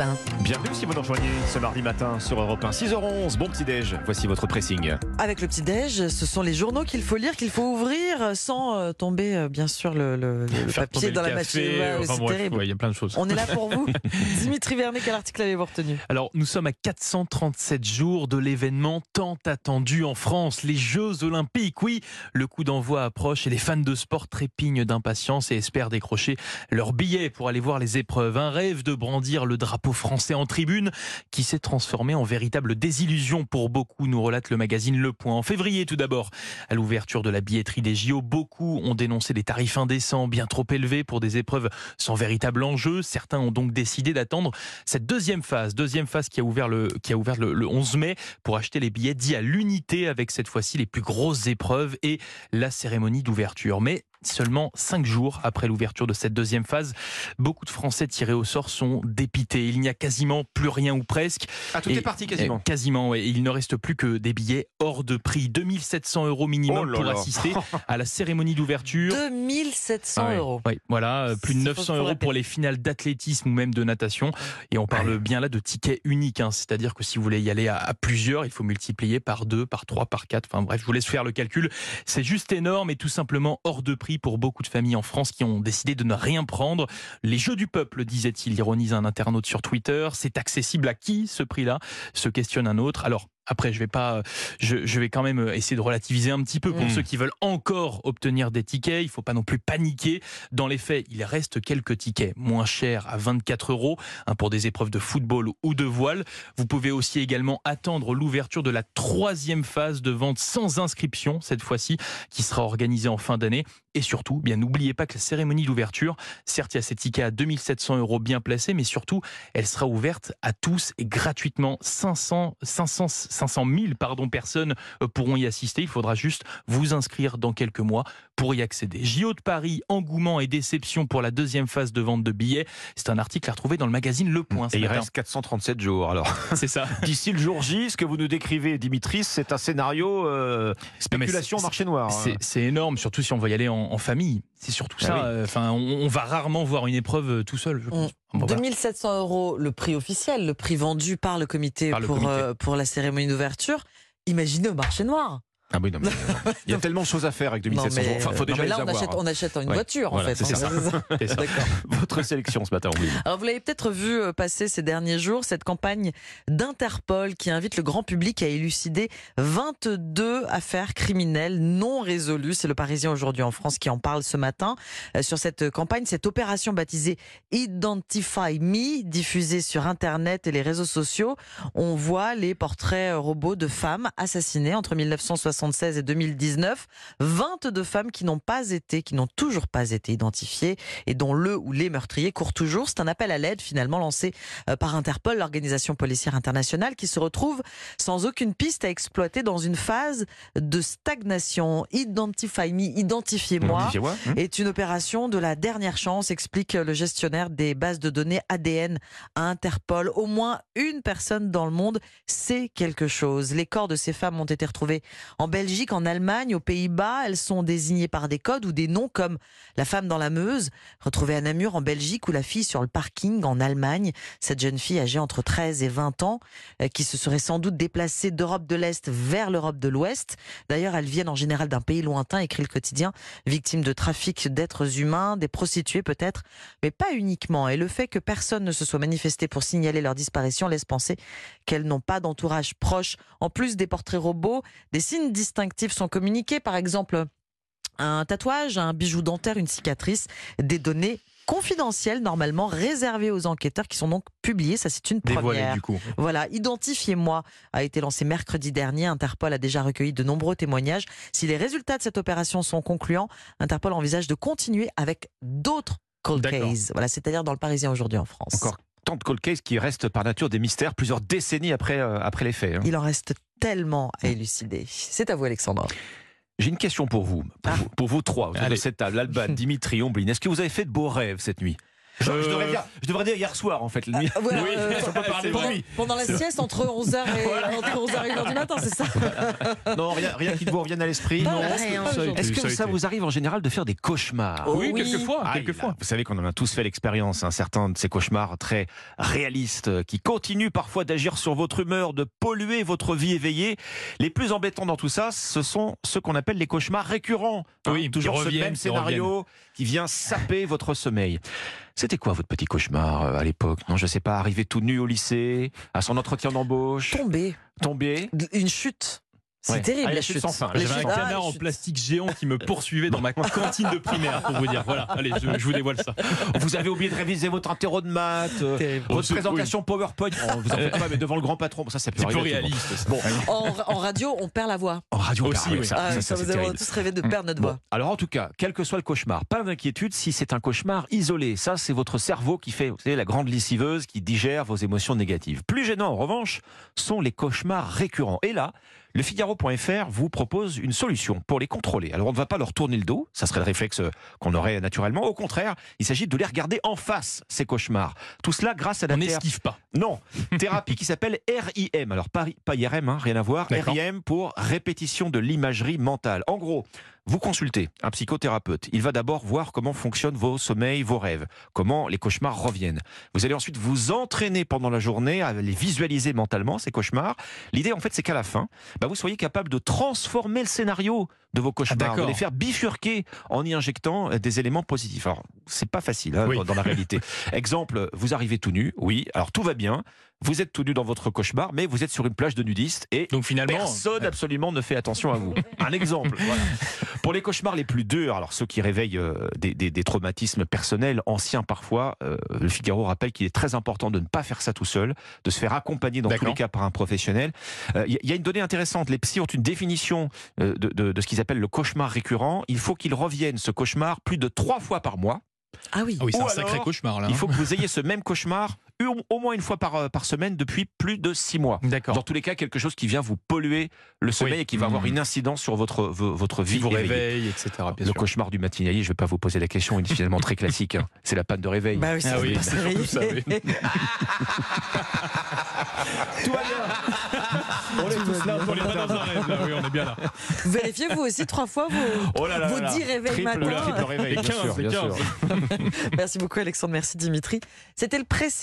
1. Bienvenue si vous nous rejoignez ce mardi matin sur Europe 1, 6h11. Bon petit déj, voici votre pressing. Avec le petit déj, ce sont les journaux qu'il faut lire, qu'il faut ouvrir sans euh, tomber, euh, bien sûr, le, le- le Faire papier dans le la machine. Ouais, enfin c'est terrible. ouais, il y a plein de choses. On est là pour vous. Dimitri Vernet, quel article avez-vous retenu? Alors, nous sommes à 437 jours de l'événement tant attendu en France, les Jeux Olympiques. Oui, le coup d'envoi approche et les fans de sport trépignent d'impatience et espèrent décrocher leur billet pour aller voir les épreuves. Un rêve de brandir le drapeau français en tribune qui s'est transformé en véritable désillusion pour beaucoup, nous relate le magazine Le Point. En février, tout d'abord, à l'ouverture de la billetterie des JO, beaucoup ont dénoncé des tarifs indécents, bien trop élevés pour des épreuves sans véritable enjeu. Certains ont donc décidé d'attendre cette deuxième phase, deuxième phase qui a ouvert le, qui a ouvert le, le 11 mai pour acheter les billets dits à l'unité avec cette fois-ci les plus grosses épreuves et la cérémonie d'ouverture. Mais Seulement cinq jours après l'ouverture de cette deuxième phase, beaucoup de Français tirés au sort sont dépités. Il n'y a quasiment plus rien ou presque. Ah, tout Et- est parti quasiment. Euh, Quasiment, ouais. Il ne reste plus que des billets hors de prix. 2700 euros minimum Oh là pour là. assister à la cérémonie d'ouverture. 2700 Ah ouais. euros. Oui, voilà, plus de Il faut 900 se euros pour les finales d'athlétisme ou même de natation. Et on parle bien là de tickets uniques. hein. C'est-à-dire que si vous voulez y aller à, à plusieurs, il faut multiplier par deux, par trois, par quatre. Enfin bref, je vous laisse faire le calcul. C'est juste énorme et tout simplement hors de prix pour beaucoup de familles en France qui ont décidé de ne rien prendre. Les jeux du peuple, disait-il, ironise un internaute sur Twitter. C'est accessible à qui ce prix-là? Se questionne un autre. Alors, après, je vais pas, je, je vais quand même essayer de relativiser un petit peu pour Mm. ceux qui veulent encore obtenir des tickets. Il faut pas non plus paniquer. Dans les faits, il reste quelques tickets moins chers à 24 euros hein, pour des épreuves de football ou de voile. Vous pouvez aussi également attendre l'ouverture de la troisième phase de vente sans inscription cette fois-ci, qui sera organisée en fin d'année. Et surtout, bien n'oubliez pas que la cérémonie d'ouverture, certes, il y a ces tickets à 2700 euros bien placés, mais surtout, elle sera ouverte à tous et gratuitement. 500, 500, 500 000 pardon, personnes euh, pourront y assister. Il faudra juste vous inscrire dans quelques mois pour y accéder. JO de Paris, engouement et déception pour la deuxième phase de vente de billets. C'est un article à retrouver dans le magazine Le Point. ce Et il reste 437 jours. Alors, C'est ça. d'ici le jour J, ce que vous nous décrivez, Dimitri, c'est un scénario euh, spéculation marché noir. C'est c'est énorme, surtout si on va y aller en, en famille. C'est surtout Ah ça. oui. euh, Enfin, on, on va rarement voir une épreuve euh, tout seul. Je pense. Bon, voilà. 2700 euros, le prix officiel, le prix vendu par le comité, Par le pour, comité. euh, pour la cérémonie d'ouverture. Imaginez au marché noir. Ah oui, non, mais, euh, il y a tellement de choses à faire avec 2700 Non, mais, euros. Enfin, faut non, mais là, les on avoir. achète, on achète une Ouais. voiture, en Voilà, fait. c'est hein, ça. C'est ça. D'accord. Votre sélection ce matin, oui. Alors vous l'avez peut-être vu euh, passer ces derniers jours, cette campagne d'Interpol qui invite le grand public à élucider 22 affaires criminelles non résolues. C'est le Parisien aujourd'hui en France qui en parle ce matin. Euh, Sur cette campagne, cette opération baptisée Identify Me, diffusée sur Internet et les réseaux sociaux, on voit les portraits robots de femmes assassinées entre 1976 et 2019. 22 femmes qui n'ont pas été, qui n'ont toujours pas été identifiées et dont le ou les meurtriers courent toujours. C'est un appel à l'aide finalement lancé euh, par Interpol, l'organisation policière internationale, qui se retrouve sans aucune piste à exploiter dans une phase de stagnation. Identify me, identifiez-moi. Hum. est une opération de la dernière chance, explique le gestionnaire des bases de données ADN à Interpol. Au moins une personne dans le monde sait quelque chose. Les corps de ces femmes ont été retrouvés en Belgique, en Allemagne, aux Pays-Bas. Elles sont désignées par des codes ou des noms comme la femme dans la Meuse, retrouvée à Namur en Belgique, ou la fille sur le parking en Allemagne. Cette jeune fille âgée entre 13 et 20 ans, euh, qui se serait sans doute déplacée d'Europe de l'Est vers l'Europe de l'Ouest. D'ailleurs, elles viennent en général d'un pays lointain, écrit le quotidien, victimes de trafic d'êtres humains, des prostituées peut-être, mais pas uniquement. Et le fait que personne ne se soit manifesté pour signaler leur disparition laisse penser qu'elles n'ont pas d'entourage proche. En plus des portraits robots, des signes distinctifs sont communiqués, par exemple un tatouage, un bijou dentaire, une cicatrice, des données confidentielles normalement réservées aux enquêteurs qui sont donc publiées. Ça, c'est une Dévoilé première. du coup. Voilà, Identifiez-moi a été lancé mercredi dernier. Interpol a déjà recueilli de nombreux témoignages. Si les résultats de cette opération sont concluants, Interpol envisage de continuer avec d'autres cold cases. Voilà, c'est-à-dire dans le Parisien aujourd'hui en France. Encore tant de cold cases qui restent par nature des mystères plusieurs décennies après, euh, après les faits. hein. Il en reste tellement à élucider. C'est à vous, Alexandre. J'ai une question pour vous, pour, Ah. vous, pour vous trois, autour de cette table. Alban, Dimitri, Omblin. Est-ce que vous avez fait de beaux rêves cette nuit? Je, je Euh, devrais dire, je devrais dire hier soir en fait. la nuit. Ah, voilà, Oui, euh, on peut parler pendant, la sieste entre 11h et, entre 11h et 1h du matin, c'est ça Non, rien, rien qui vous revienne à l'esprit. Est-ce que ça vous arrive en général de faire des cauchemars Oh, Oui, oui. quelquefois, Ah, quelquefois. Vous savez qu'on en a tous fait l'expérience, un certain de ces cauchemars très réalistes euh, qui continuent parfois d'agir sur votre humeur, de polluer votre vie éveillée. Les plus embêtants dans tout ça, ce sont ceux qu'on appelle les cauchemars récurrents. Hein, Oui, toujours ce même scénario qui vient saper votre sommeil. C'était quoi votre petit cauchemar euh, à l'époque Non, je sais pas, arriver tout nu au lycée, à son entretien d'embauche, Tombé. tomber. Une chute. C'est Ouais. terrible, Ah, la chute sans fin. J'avais un. Ah, canard les en plastique géant qui me poursuivait dans ma cantine de primaire, pour vous dire. Voilà, allez, je, je vous dévoile ça. Vous avez oublié de réviser votre interro de maths, euh, votre Oh, présentation PowerPoint. Oh, vous en faites pas, mais devant le grand patron, ça, ça peut réaliste. ça. Bon, En, en radio, on perd la voix. en radio, Aussi, oui. ça, Ah, ça, ça, ça, vous avez tous rêvé de perdre notre Bon, voix. alors en tout cas, quel que soit le cauchemar, pas d'inquiétude si c'est un cauchemar isolé. Ça, c'est votre cerveau qui fait, vous savez, la grande lessiveuse qui digère vos émotions négatives. Plus gênant, en revanche, sont les cauchemars récurrents. Et là, le Figaro.fr vous propose une solution pour les contrôler. Alors, on ne va pas leur tourner le dos, ça serait le réflexe euh, qu'on aurait naturellement. Au contraire, il s'agit de les regarder en face, ces cauchemars. Tout cela grâce à la On n'esquive pas. Non, thérapie qui s'appelle RIM. Alors pas, pas IRM, hein, rien à voir. RIM pour répétition de l'imagerie mentale. En gros, vous consultez un psychothérapeute. Il va d'abord voir comment fonctionnent vos sommeils, vos rêves, comment les cauchemars reviennent. Vous allez ensuite vous entraîner pendant la journée à les visualiser mentalement, ces cauchemars. L'idée, en fait, c'est qu'à la fin, bah, vous soyez capable de transformer le scénario de vos cauchemars, de les faire bifurquer en y injectant euh, des éléments positifs. Alors, c'est pas facile hein, Oui. dans, dans la réalité. Exemple, vous arrivez tout nu, oui, alors tout va bien, vous êtes tout nu dans votre cauchemar, mais vous êtes sur une plage de nudistes et Donc finalement, personne absolument ne fait attention à vous. Un exemple. voilà. Pour les cauchemars les plus durs, alors ceux qui réveillent euh, des, des- des traumatismes personnels, anciens parfois, euh, le Figaro rappelle qu'il est très important de ne pas faire ça tout seul, de se faire accompagner dans tous les cas par un professionnel. Euh, Il y, y a une donnée intéressante. Les psys ont une définition euh, de, de- de ce qu'ils appellent le cauchemar récurrent. Il faut qu'il revienne, ce cauchemar, plus de trois fois par mois. Ah oui. Ah oui, c'est Ou un sacré cauchemar là. Il hein. faut que vous ayez ce même cauchemar au moins une fois par, euh, par semaine depuis plus de six mois. D'accord. Dans tous les cas, quelque chose qui vient vous polluer le sommeil Oui. et qui va avoir Mhm. une incidence sur votre, vo- votre vie. Qui vous réveille, etc. Bien Le sûr. cauchemar du matinalier, je ne vais pas vous poser la question, il est finalement très classique. hein. C'est la panne de réveil. Bah oui, Ah oui, surtout ça, oui. Tout va bien. On est tous là. On est pas dans un rêve là, oui, on est bien là. Vérifiez vous aussi trois fois vos, Oh là là vos là là. 10 réveils Triple, matins. triple réveil, Et bien 15, sûr, et bien 15. sûr. Merci beaucoup Alexandre, merci Dimitri. C'était le précis.